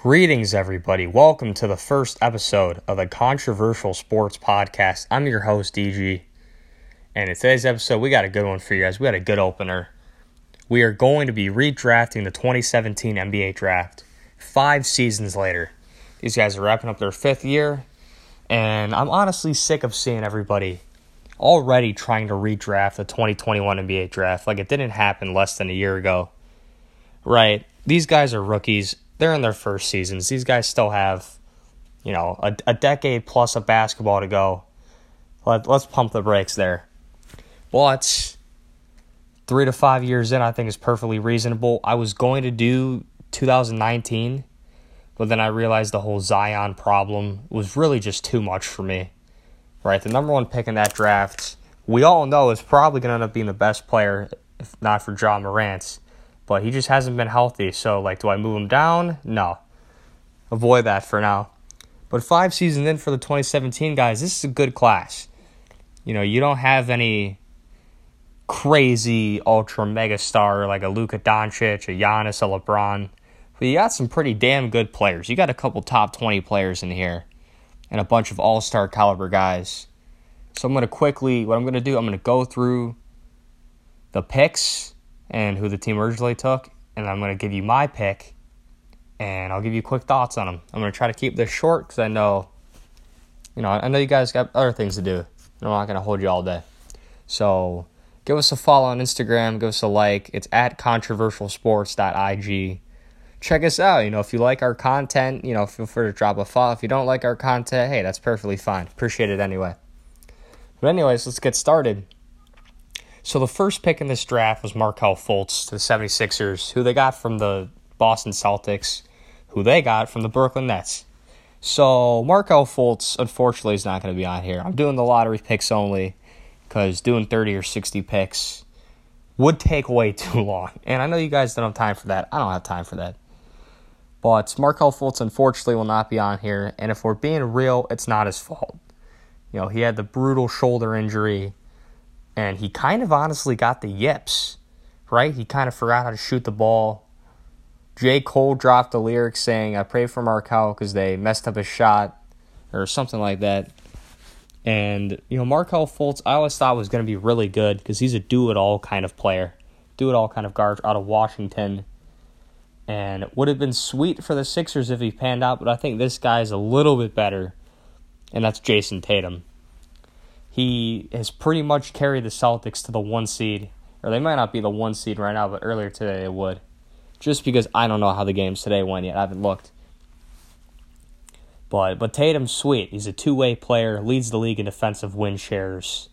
Greetings, everybody. Welcome to the first episode of the Controversial Sports Podcast. I'm your host, DG. And in today's episode, we got a good one for you guys. We got a good opener. We are going to be redrafting the 2017 NBA draft five seasons later. These guys are wrapping up their fifth year, and I'm honestly sick of seeing everybody already trying to redraft the 2021 NBA draft like it didn't happen less than a year ago. Right? These guys are rookies they're in their first seasons. These guys still have, you know, a, a decade plus of basketball to go. Let, let's pump the brakes there. But three to five years in, I think is perfectly reasonable. I was going to do 2019, but then I realized the whole Zion problem was really just too much for me. Right? The number one pick in that draft, we all know is probably going to end up being the best player, if not for Ja Morant but he just hasn't been healthy. So, like, do I move him down? No. Avoid that for now. But five seasons in for the 2017 guys, this is a good class. You know, you don't have any crazy ultra mega star like a Luka Doncic, a Giannis, a LeBron. But you got some pretty damn good players. You got a couple top 20 players in here and a bunch of all star caliber guys. So I'm going to quickly, what I'm going to do, I'm going to go through the picks and who the team originally took, and I'm going to give you my pick, and I'll give you quick thoughts on them. I'm going to try to keep this short because I know, you know, I know you guys got other things to do, and I'm not going to hold you all day. So give us a follow on Instagram, give us a like. It's at controversialsports.ig. Check us out. You know, if you like our content, you know, feel free to drop a follow. If you don't like our content, hey, that's perfectly fine. Appreciate it anyway. But anyways, let's get started. So the first pick in this draft was Markelle Fultz to the 76ers, who they got from the Boston Celtics, who they got from the Brooklyn Nets. So Markelle Fultz, unfortunately, is not going to be on here. I'm doing the lottery picks only because doing 30 or 60 picks would take way too long. And I know you guys don't have time for that. I don't have time for that. But Markelle Fultz, unfortunately, will not be on here. And if we're being real, it's not his fault. You know, he had the brutal shoulder injury and he kind of honestly got the yips, right? He kind of forgot how to shoot the ball. J. Cole dropped the lyrics saying, I pray for Markelle because they messed up a shot, or something like that. And, you know, Markelle Fultz, I always thought was going to be really good because he's a do it all kind of player, do it all kind of guard out of Washington. And would have been sweet for the Sixers if he panned out, but I think this guy is a little bit better, and that's Jayson Tatum he has pretty much carried the Celtics to the one seed, or they might not be the one seed right now, but earlier today they would. Just because I don't know how the games today went yet, I haven't looked. But but Tatum's sweet. He's a two way player, leads the league in defensive win shares.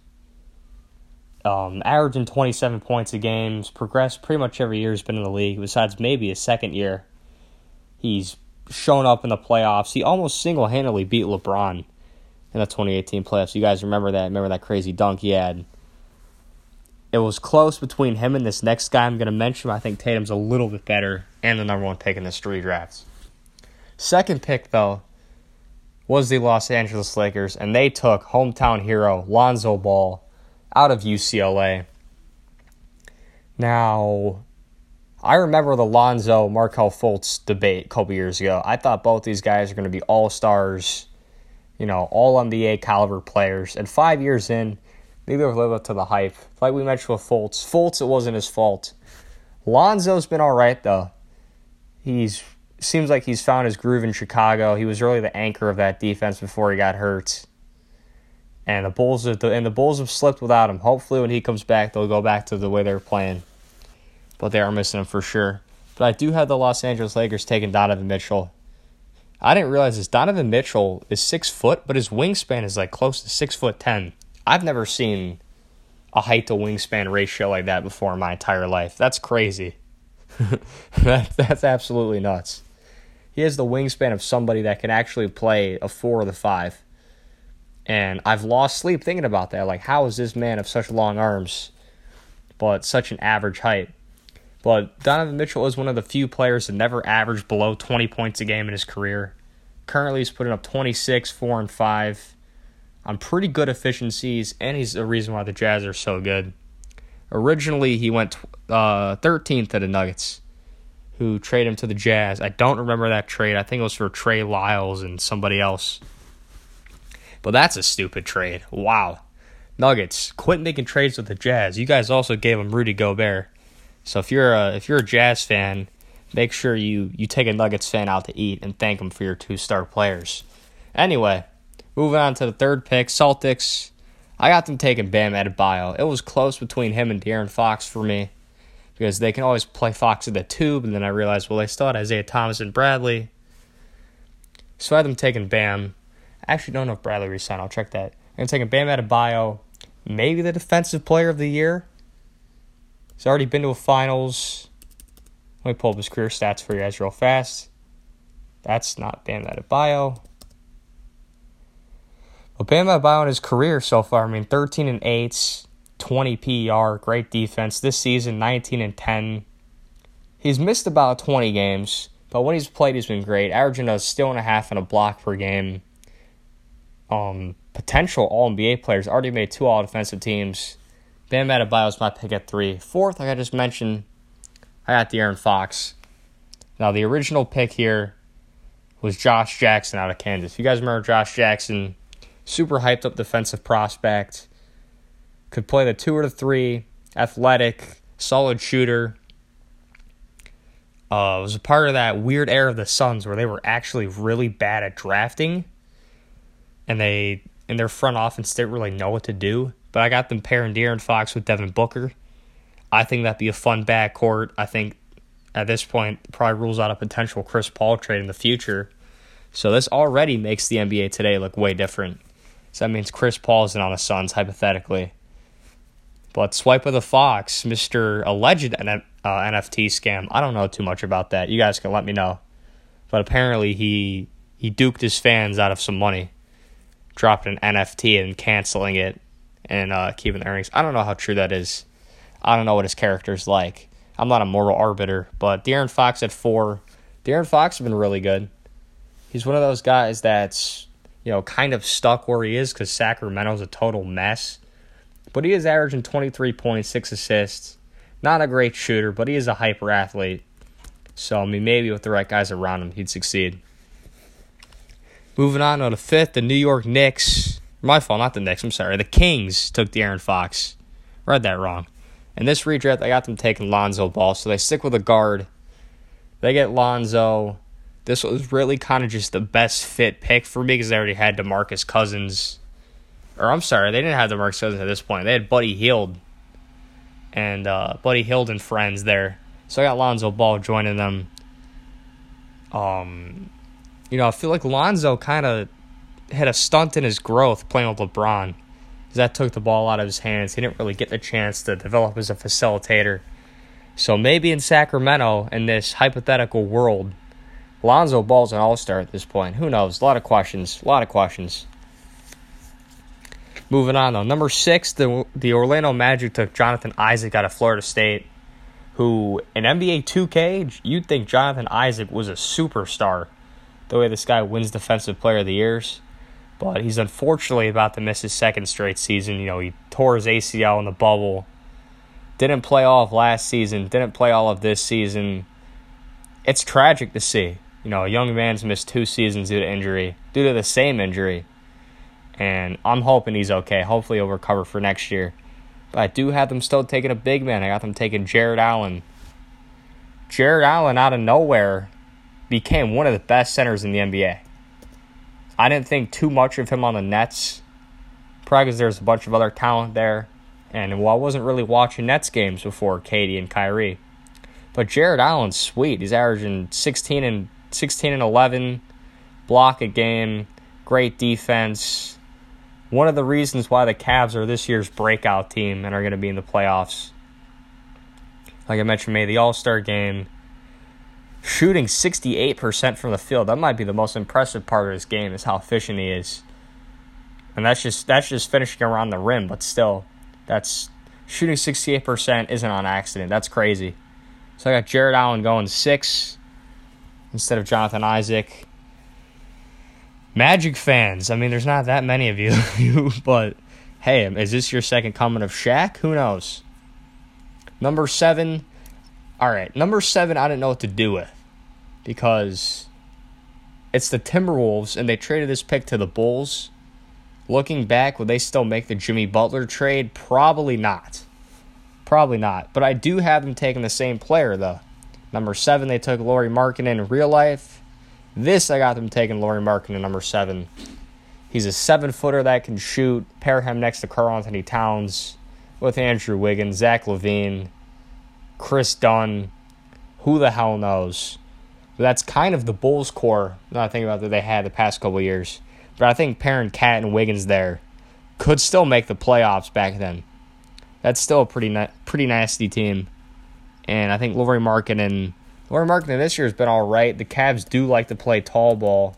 Um, averaging 27 points a game, progressed pretty much every year he's been in the league, besides maybe his second year. He's shown up in the playoffs. He almost single handedly beat LeBron in the 2018 playoffs. You guys remember that? Remember that crazy dunk he had? It was close between him and this next guy I'm going to mention. I think Tatum's a little bit better and the number one pick in this three drafts. Second pick, though, was the Los Angeles Lakers, and they took hometown hero Lonzo Ball out of UCLA. Now, I remember the Lonzo Markelle Fultz debate a couple years ago. I thought both these guys are going to be all stars you know, all NBA caliber players. And five years in, neither have lived up to the hype. Like we mentioned with Fultz, Fultz, it wasn't his fault. Lonzo's been all right though. He's seems like he's found his groove in Chicago. He was really the anchor of that defense before he got hurt. And the Bulls have, and the Bulls have slipped without him. Hopefully, when he comes back, they'll go back to the way they were playing. But they are missing him for sure. But I do have the Los Angeles Lakers taking Donovan Mitchell I didn't realize this. Donovan Mitchell is six foot, but his wingspan is like close to six foot ten. I've never seen a height to wingspan ratio like that before in my entire life. That's crazy. that, that's absolutely nuts. He has the wingspan of somebody that can actually play a four or the five. And I've lost sleep thinking about that. Like, how is this man of such long arms, but such an average height? But Donovan Mitchell is one of the few players that never averaged below 20 points a game in his career. Currently, he's putting up 26, 4, and 5 on pretty good efficiencies, and he's the reason why the Jazz are so good. Originally, he went uh, 13th at the Nuggets. who traded him to the Jazz. I don't remember that trade. I think it was for Trey Lyles and somebody else. But that's a stupid trade. Wow. Nuggets, quit making trades with the Jazz. You guys also gave him Rudy Gobert. So if you're a if you're a Jazz fan, make sure you you take a Nuggets fan out to eat and thank them for your two star players. Anyway, moving on to the third pick, Celtics. I got them taking Bam Adebayo. It was close between him and De'Aaron Fox for me because they can always play Fox at the tube, and then I realized, well, they still had Isaiah Thomas and Bradley. So I had them taking Bam. I actually don't know if Bradley resigned. I'll check that. I'm taking Bam Adebayo, maybe the defensive player of the year. He's already been to a finals. Let me pull up his career stats for you guys real fast. That's not Bam Adebayo. But Bam Adebayo in his career so far, I mean, 13 and 8, 20 PER, great defense. This season, 19 and 10. He's missed about 20 games, but when he's played, he's been great. Averaging a steal and a half and a block per game. Um, potential All NBA players already made two All Defensive teams. Bam Adebayo is my pick at three. Fourth, like I just mentioned, I got De'Aaron Fox. Now the original pick here was Josh Jackson out of Kansas. You guys remember Josh Jackson? Super hyped up defensive prospect. Could play the two or the three. Athletic, solid shooter. Uh, was a part of that weird era of the Suns where they were actually really bad at drafting, and they in their front office didn't really know what to do. But I got them pairing De'Aaron Fox with Devin Booker. I think that'd be a fun backcourt. I think at this point probably rules out a potential Chris Paul trade in the future. So this already makes the NBA today look way different. So that means Chris Paul isn't on the Suns, hypothetically. But Swipa the Fox, Mr. Alleged uh, NFT scam. I don't know too much about that. You guys can let me know. But apparently he he duked his fans out of some money, dropping an NFT and canceling it and uh, keeping the earnings. I don't know how true that is. I don't know what his character's like. I'm not a moral arbiter, but De'Aaron Fox at four. De'Aaron Fox has been really good. He's one of those guys that's you know, kind of stuck where he is because Sacramento's a total mess. But he is averaging 23 points, six assists. Not a great shooter, but he is a hyper athlete. So, I mean, maybe with the right guys around him, he'd succeed. Moving on to the fifth, the New York Knicks. My fault, not the Knicks, I'm sorry. The Kings took De'Aaron Fox. Read that wrong. In this redraft, I got them taking Lonzo Ball, so they stick with a guard. They get Lonzo this was really kind of just the best fit pick for me because they already had DeMarcus Cousins. Or I'm sorry, they didn't have DeMarcus Cousins at this point. They had Buddy Hield and uh, Buddy Hield and friends there. So I got Lonzo Ball joining them. Um, you know, I feel like Lonzo kind of had a stunt in his growth playing with LeBron. That took the ball out of his hands. He didn't really get the chance to develop as a facilitator. So maybe in Sacramento, in this hypothetical world, Lonzo Ball's an all star at this point. Who knows? A lot of questions. A lot of questions. Moving on though. Number six, the the Orlando Magic took Jonathan Isaac out of Florida State, who in NBA 2K, you'd think Jonathan Isaac was a superstar. The way this guy wins Defensive Player of the Years. But he's unfortunately about to miss his second straight season. You know, he tore his ACL in the bubble. Didn't play all of last season, didn't play all of this season. It's tragic to see. You know, a young man's missed two seasons due to injury, due to the same injury. And I'm hoping he's okay. Hopefully he'll recover for next year. But I do have them still taking a big man. I got them taking Jarrett Allen. Jarrett Allen out of nowhere became one of the best centers in the NBA. I didn't think too much of him on the Nets, probably because there's a bunch of other talent there. And well, I wasn't really watching Nets games before KD and Kyrie. But Jarrett Allen's sweet. He's averaging 16 and 16 and 11, block a game, great defense. One of the reasons why the Cavs are this year's breakout team and are going to be in the playoffs. Like I mentioned, made the All Star game, shooting 68% from the field. That might be the most impressive part of this game is how efficient he is. And that's just that's just finishing around the rim, but still, that's shooting 68% isn't on accident. That's crazy. So I got Jarrett Allen going six, instead of Jonathan Isaac. Magic fans, I mean, there's not that many of you, but hey, is this your second coming of Shaq? Who knows? Number seven, All right, number seven, I didn't know what to do with because it's the Timberwolves, and they traded this pick to the Bulls. Looking back, would they still make the Jimmy Butler trade? Probably not. Probably not. But I do have them taking the same player, though. Number seven, they took Lauri Markkanen in real life. This, I got them taking Lauri Markkanen in number seven. He's a seven footer that can shoot. Pair him next to Karl-Anthony Towns with Andrew Wiggins, Zach LaVine, Kris Dunn. Who the hell knows? But that's kind of the Bulls core. Now I think about that they had the past couple years. But I think pairing KAT and Wiggins there could still make the playoffs back then. That's still a pretty na- pretty nasty team. And I think Lauri Markkanen Lauri Markkanen this year has been all right. The Cavs do like to play tall ball.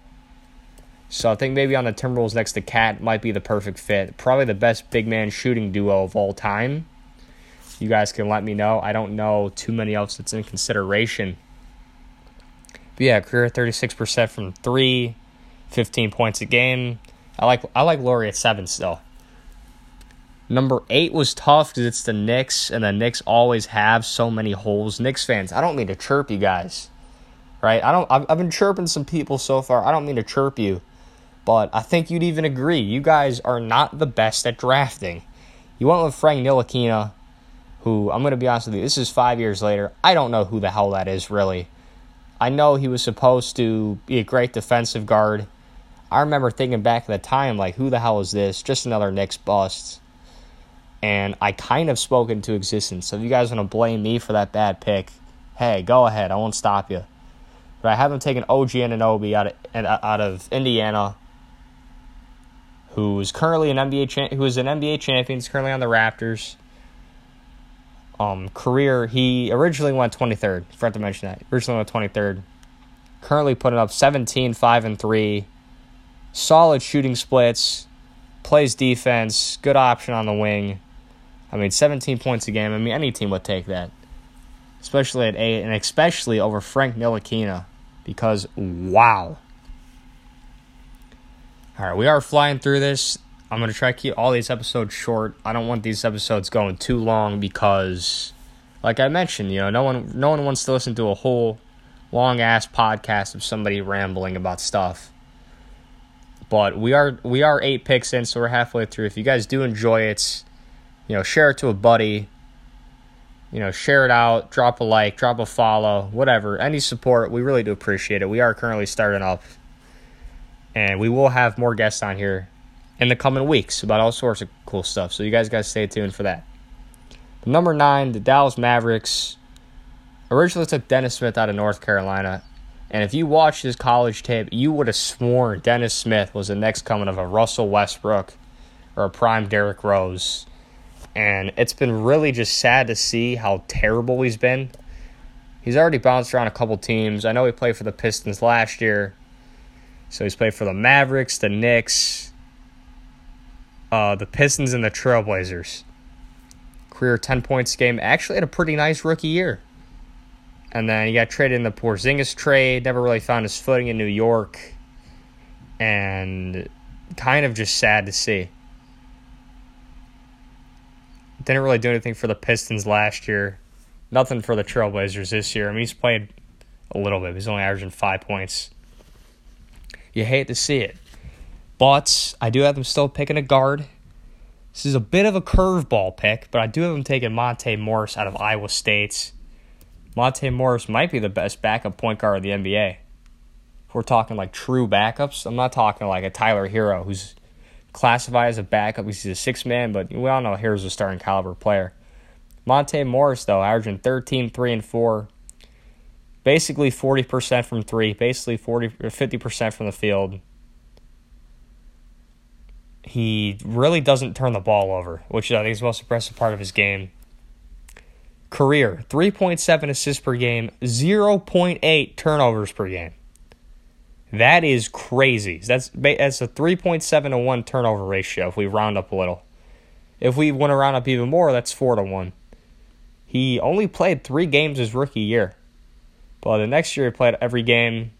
So I think maybe on the Timberwolves next to KAT might be the perfect fit. Probably the best big man shooting duo of all time. You guys can let me know. I don't know too many else that's in consideration. But yeah, career 36% from three, 15 points a game. I like I like Lauri at seven still. Number eight was tough because it's the Knicks, and the Knicks always have so many holes. Knicks fans, I don't mean to chirp you guys, right? I don't. I've, I've been chirping some people so far. I don't mean to chirp you, but I think you'd even agree. You guys are not the best at drafting. You went with Frank Ntilikina, who I'm going to be honest with you. This is five years later. I don't know who the hell that is really. I know he was supposed to be a great defensive guard. I remember thinking back at the time, like, who the hell is this? Just another Knicks bust and I kind of spoke into existence. So if you guys want to blame me for that bad pick, hey, go ahead. I won't stop you. But I haven't taken OG Anunoby out of uh, out of Indiana, who is currently an NBA cha- who is an NBA champion. He's currently on the Raptors. Um, career he originally went 23rd. Forgot to mention that. Originally went 23rd. Currently putting up 17, 5, and 3. Solid shooting splits. Plays defense. Good option on the wing I mean, 17 points a game. I mean, any team would take that, especially at eight, and especially over Frank Ntilikina, because wow. All right, we are flying through this. I'm gonna try to keep all these episodes short. I don't want these episodes going too long because, like I mentioned, you know, no one no one wants to listen to a whole long ass podcast of somebody rambling about stuff. But we are we are eight picks in, so we're halfway through. If you guys do enjoy it, you know, share it to a buddy. You know, share it out, drop a like, drop a follow, whatever. Any support, we really do appreciate it. We are currently starting up, and we will have more guests on here in the coming weeks about all sorts of cool stuff. So you guys got to stay tuned for that. Number nine, the Dallas Mavericks originally took Dennis Smith out of North Carolina. And if you watched his college tape, you would have sworn Dennis Smith was the next coming of a Russell Westbrook or a prime Derrick Rose and it's been really just sad to see how terrible he's been. He's already bounced around a couple teams. I know he played for the Pistons last year. So he's played for the Mavericks, the Knicks, uh, the Pistons, and the Trailblazers. Career 10 points game. Actually had a pretty nice rookie year. And then he got traded in the Porzingis trade. Never really found his footing in New York. And kind of just sad to see. Didn't really do anything for the Pistons last year. Nothing for the Trailblazers this year. I mean, he's played a little bit. He's only averaging five points. You hate to see it. But I do have them still picking a guard. This is a bit of a curveball pick, but I do have them taking Monte Morris out of Iowa State. Monte Morris might be the best backup point guard of the NBA. If we're talking like true backups, I'm not talking like a Tyler Herro who's classified as a backup. He's a six man, but we all know here's a starting caliber player. Monte Morris, though, averaging 13, 3, and 4. Basically 40% from three, basically 40 or 50% from the field. He really doesn't turn the ball over, which I think is the most impressive part of his game. Career 3.7 assists per game, 0.8 turnovers per game. That is crazy. That's that's a 3.7 to 1 turnover ratio if we round up a little. If we want to round up even more, that's 4 to 1. He only played 3 games his rookie year. But the next year he played every game.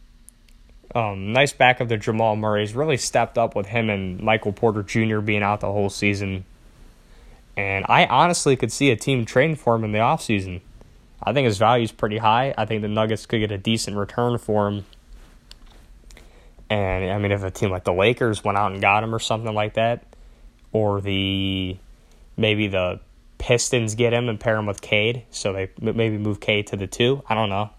Um, nice backup to Jamal Murray's really stepped up with him and Michael Porter Jr. being out the whole season. And I honestly could see a team trading for him in the offseason. I think his value is pretty high. I think the Nuggets could get a decent return for him. And I mean, if a team like the Lakers went out and got him or something like that, or the maybe the Pistons get him and pair him with Cade, so they maybe move Cade to the two. I don't know,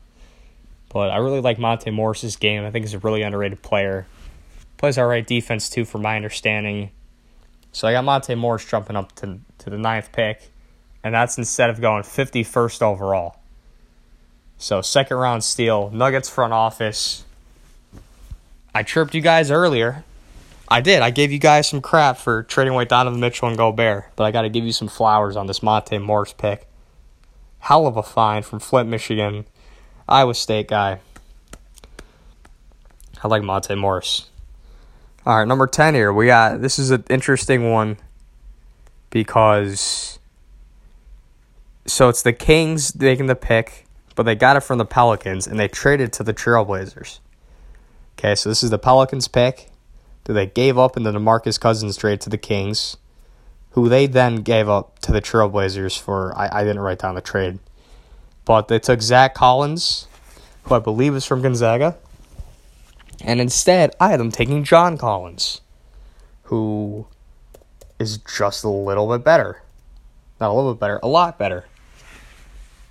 but I really like Monte Morris's game. I think he's a really underrated player. Plays all right defense too, from my understanding. So I got Monte Morris jumping up to to the ninth pick, and that's instead of going fifty first overall. So second round steal, Nuggets front office. I chirped you guys earlier. I did. I gave you guys some crap for trading away Donovan Mitchell and Gobert, but I got to give you some flowers on this Monte Morris pick. Hell of a find from Flint, Michigan, Iowa State guy. I like Monte Morris. All right, number 10 here. We got this is an interesting one because so it's the Kings taking the pick, but they got it from the Pelicans and they traded to the Trailblazers. Okay, so this is the Pelicans pick that they gave up in the DeMarcus Cousins trade to the Kings, who they then gave up to the Trailblazers for I, I didn't write down the trade. But they took Zach Collins, who I believe is from Gonzaga. And instead, I had them taking John Collins, who is just a little bit better. Not a little bit better, a lot better.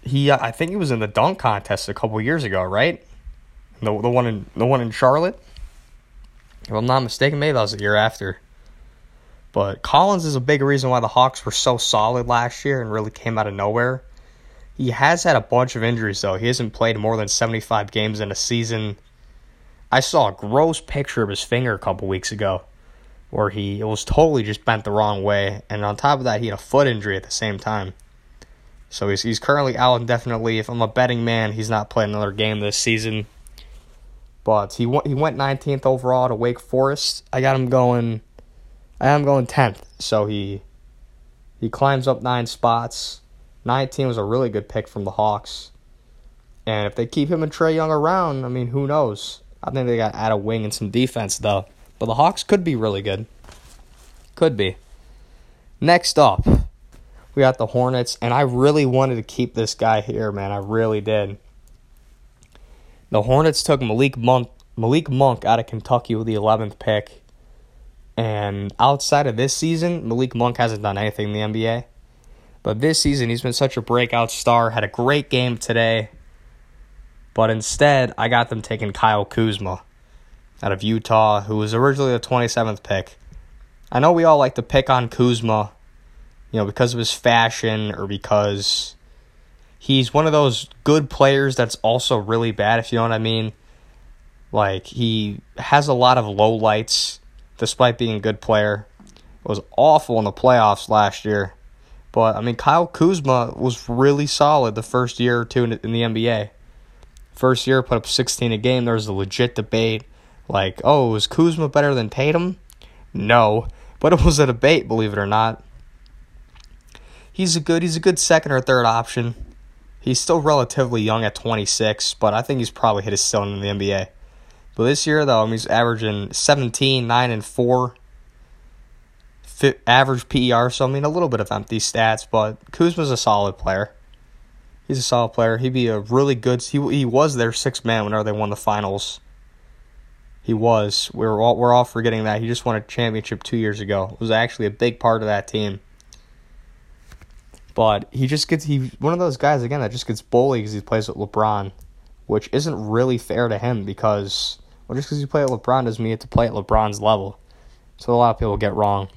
He, uh, I think he was in the dunk contest a couple years ago, right? The the one in the one in Charlotte. If I'm not mistaken, maybe that was the year after. But Collins is a big reason why the Hawks were so solid last year and really came out of nowhere. He has had a bunch of injuries though. He hasn't played more than 75 games in a season. I saw a gross picture of his finger a couple weeks ago where he it was totally just bent the wrong way and on top of that he had a foot injury at the same time. So he's he's currently out indefinitely. If I'm a betting man, he's not playing another game this season. But he went he went 19th overall to Wake Forest. I got him going. I am going 10th. So he he climbs up nine spots. 19 was a really good pick from the Hawks. And if they keep him and Trae Young around, I mean, who knows? I think they got to add a wing and some defense though. But the Hawks could be really good. Could be. Next up, we got the Hornets, and I really wanted to keep this guy here, man. I really did. The Hornets took Malik Monk, Malik Monk out of Kentucky with the 11th pick. And outside of this season, Malik Monk hasn't done anything in the NBA. But this season, he's been such a breakout star. Had a great game today. But instead, I got them taking Kyle Kuzma out of Utah, who was originally the 27th pick. I know we all like to pick on Kuzma, you know, because of his fashion or because he's one of those good players that's also really bad, if you know what I mean. Like, he has a lot of low lights despite being a good player. Was awful in the playoffs last year. But, I mean, Kyle Kuzma was really solid the first year or two in the NBA. First year, put up 16 a game. There was a legit debate like, oh, is Kuzma better than Tatum? No. But it was a debate, believe it or not. He's a good he's a good second or third option. He's still relatively young at 26, but I think he's probably hit his ceiling in the NBA. But this year, though, I mean, he's averaging 17, 9, and 4 fit, average PER, so I mean, a little bit of empty stats, but Kuzma's a solid player. He's a solid player. He'd be a really good. He, he was their sixth man whenever they won the finals. He was. We're all, we're all forgetting that. He just won a championship two years ago. It was actually a big part of that team. But he just gets he one of those guys again that just gets bullied because he plays with LeBron, which isn't really fair to him because well just because you play at LeBron doesn't mean you have to play at LeBron's level. So a lot of people get wrong.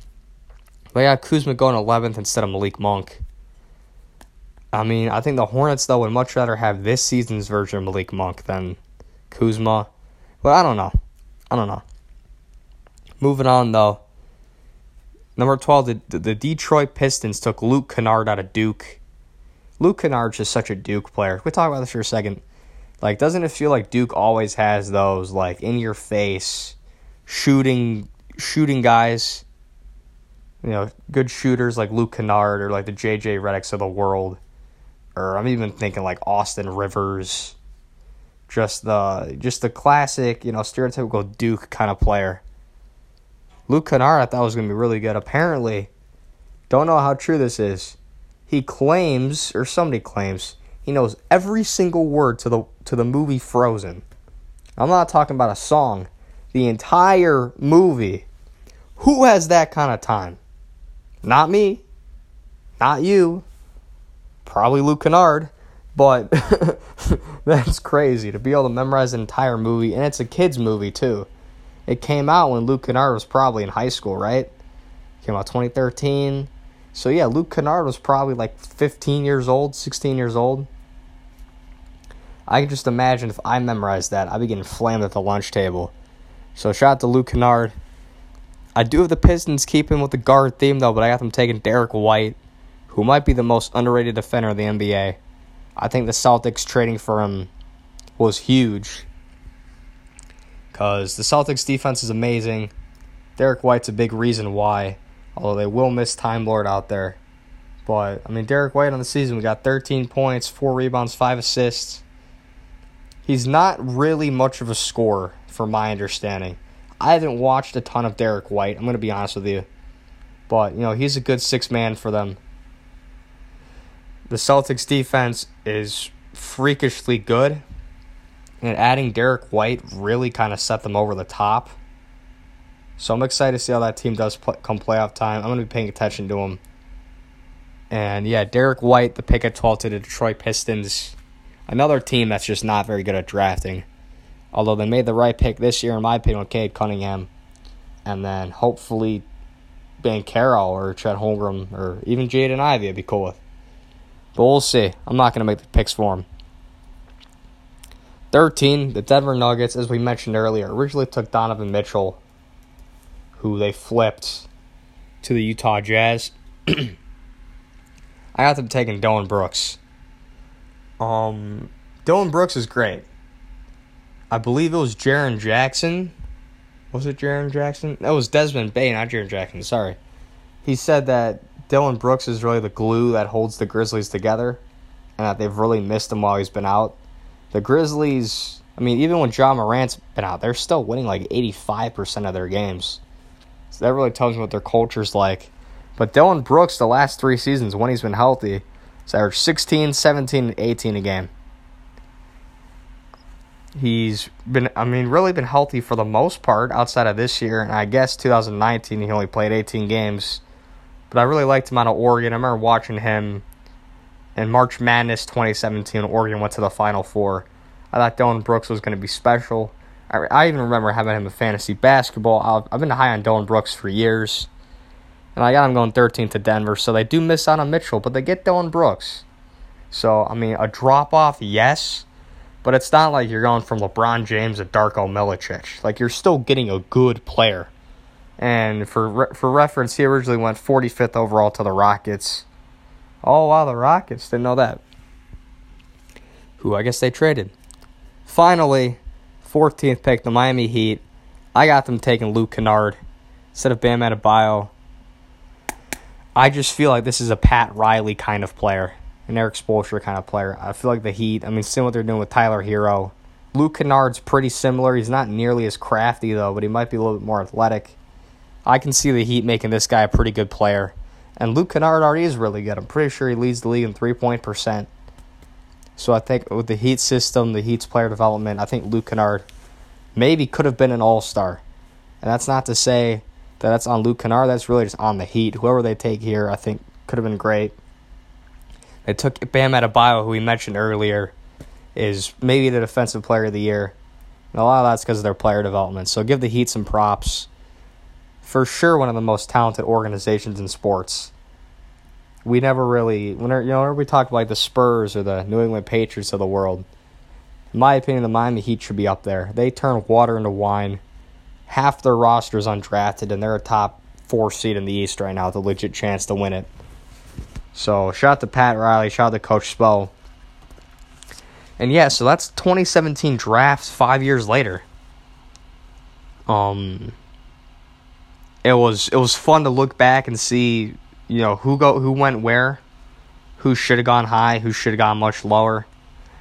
But yeah, Kuzma going 11th instead of Malik Monk. I mean, I think the Hornets though would much rather have this season's version of Malik Monk than Kuzma. But I don't know. I don't know. Moving on though. Number 12, the, the Detroit Pistons took Luke Kennard out of Duke. Luke Kennard's just such a Duke player. We talk about this for a second. Like, doesn't it feel like Duke always has those like in your face shooting shooting guys? You know, good shooters like Luke Kennard or like the JJ Redicks of the world. Or I'm even thinking like Austin Rivers. Just the just the classic, you know, stereotypical Duke kind of player. Luke Kennard, I thought was to be really good. Apparently, don't know how true this is. He claims, or somebody claims, He knows every single word to the to the movie Frozen. I'm not talking about a song. The entire movie. Who has that kind of time? Not me. Not you. Probably Luke Kennard. But that's crazy to be able to memorize an entire movie, and it's a kids' movie too. It came out when Luke Kennard was probably in high school, right? Came out 2013. So yeah, Luke Kennard was probably like 15 years old, 16 years old. I can just imagine if I memorized that, I'd be getting flamed at the lunch table. So shout out to Luke Kennard. I do have the Pistons keeping with the guard theme though, but I got them taking Derrick White, who might be the most underrated defender of the NBA. I think the Celtics trading for him was huge because the Celtics defense is amazing. Derrick White's a big reason why, although they will miss Time Lord out there. But I mean, Derrick White on the season, we got 13 points, four rebounds, five assists. He's not really much of a scorer, from my understanding. I haven't watched a ton of Derrick White. I'm going to be honest with you, but you know he's a good six man for them. The Celtics defense is freakishly good, and adding Derrick White really kind of set them over the top. So I'm excited to see how that team does play, come playoff time. I'm going to be paying attention to them. And yeah, Derrick White, the pick at 12 to the Detroit Pistons. Another team that's just not very good at drafting. Although they made the right pick this year, in my opinion, with Cade Cunningham. And then hopefully Banchero or Chet Holmgren or even Jaden Ivey would be cool with. But we'll see. I'm not going to make the picks for him. 13, the Denver Nuggets, as we mentioned earlier, originally took Donovan Mitchell, who they flipped to the Utah Jazz. I got them taking Dillon Brooks. Um, Dillon Brooks is great. I believe it was Jaren Jackson. Was it Jaren Jackson? That was Desmond Bane, not Jaren Jackson. Sorry. He said that Dillon Brooks is really the glue that holds the Grizzlies together, and that they've really missed him while he's been out. The Grizzlies, I mean, even when Ja Morant's been out, they're still winning like 85% of their games. So that really tells me what their culture's like. But Dillon Brooks, the last three seasons when he's been healthy, has averaged 16, 17, and 18 a game. He's been, I mean, really been healthy for the most part outside of this year. And I guess 2019, he only played 18 games but I really liked him out of Oregon. I remember watching him in March Madness 2017 Oregon went to the Final Four. I thought Dillon Brooks was going to be special. I, I even remember having him in fantasy basketball. I've, I've been high on Dillon Brooks for years. And I got him going 13 to Denver, so they do miss out on Mitchell, but they get Dillon Brooks. So, I mean, a drop off, yes, but it's not like you're going from LeBron James to Darko Milicic. Like, you're still getting a good player. And for for reference, he originally went 45th overall to the Rockets. Oh wow, the Rockets didn't know that. Who I guess they traded. Finally, 14th pick, the Miami Heat. I got them taking Luke Kennard instead of Bam Adebayo. I just feel like this is a Pat Riley kind of player, an Erik Spoelstra kind of player. I feel like the Heat. I mean, seeing what they're doing with Tyler Herro. Luke Kennard's pretty similar. He's not nearly as crafty though, but he might be a little bit more athletic. I can see the Heat making this guy a pretty good player. And Luke Kennard already is really good. I'm pretty sure he leads the league in three point percent. So I think with the Heat system, the Heat's player development, I think Luke Kennard maybe could have been an all star. And that's not to say that that's on Luke Kennard, that's really just on the Heat. Whoever they take here, I think could have been great. They took Bam Adebayo, who we mentioned earlier, is maybe the defensive player of the year. And a lot of that's because of their player development. So give the Heat some props for sure one of the most talented organizations in sports. We never really, whenever you know, whenever we talk about like the Spurs or the New England Patriots of the world, in my opinion, the Miami Heat should be up there. They turn water into wine. Half their roster is undrafted, and they're a top four seed in the East right now with a legit chance to win it. So, shout out to Pat Riley, shout out to Coach Spo. And yeah, so that's 2017 drafts five years later. Um, it was it was fun to look back and see you know who go who went where, who should have gone high, who should have gone much lower.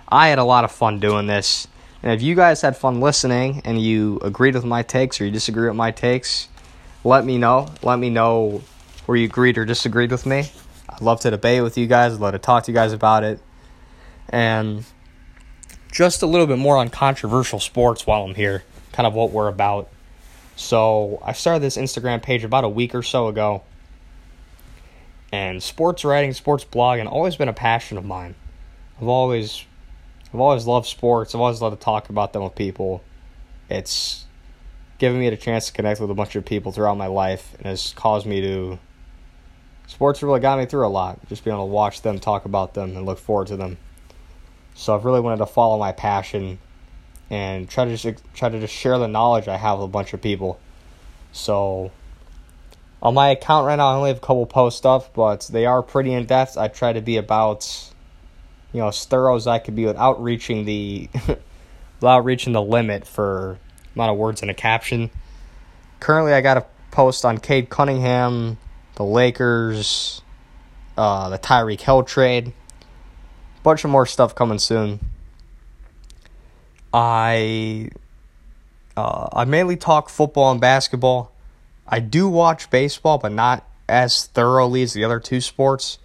I had a lot of fun doing this, and if you guys had fun listening and you agreed with my takes or you disagree with my takes, let me know. Let me know where you agreed or disagreed with me. I'd love to debate with you guys. I'd love to talk to you guys about it. And just a little bit more on controversial sports while I'm here, kind of what we're about. So, I started this Instagram page about a week or so ago. And sports writing, sports blogging, always been a passion of mine. I've always I've always loved sports. I've always loved to talk about them with people. It's given me the chance to connect with a bunch of people throughout my life and has caused me to sports really got me through a lot. Just being able to watch them, talk about them, and look forward to them. So I've really wanted to follow my passion and try to just try to just share the knowledge I have with a bunch of people. So on my account right now, I only have a couple posts up, but they are pretty in depth. I try to be about you know as thorough as I could be without reaching the without reaching the limit for amount of words in a caption. Currently, I got a post on Cade Cunningham, the Lakers, uh, the Tyreek Hill trade. Bunch of more stuff coming soon. I uh, I mainly talk football and basketball. I do watch baseball, but not as thoroughly as the other two sports.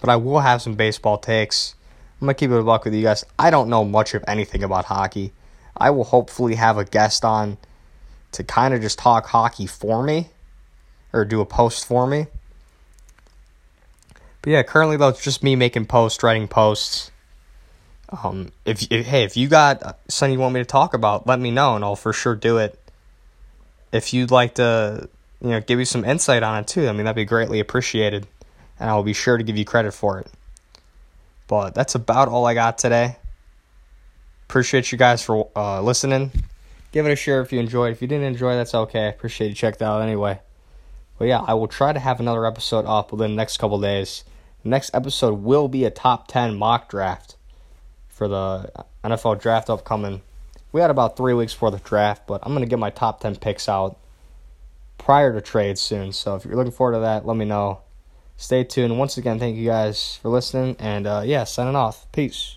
But I will have some baseball takes. I'm gonna keep it a buck with you guys. I don't know much of anything about hockey. I will hopefully have a guest on to kind of just talk hockey for me or do a post for me. But yeah, currently though it's just me making posts, writing posts. Um, if, if hey, if you got something you want me to talk about, let me know and I'll for sure do it. If you'd like to, you know, give you some insight on it too, I mean that'd be greatly appreciated, and I will be sure to give you credit for it. But that's about all I got today. Appreciate you guys for uh, listening. Give it a share if you enjoyed. If you didn't enjoy, that's okay. Appreciate you checked out anyway. But yeah, I will try to have another episode up within the next couple days. Next episode will be a top 10 mock draft for the NFL draft upcoming. We had about three weeks for the draft, but I'm going to get my top 10 picks out prior to trade soon. So if you're looking forward to that, let me know. Stay tuned. Once again, thank you guys for listening. And uh, yeah, signing off. Peace.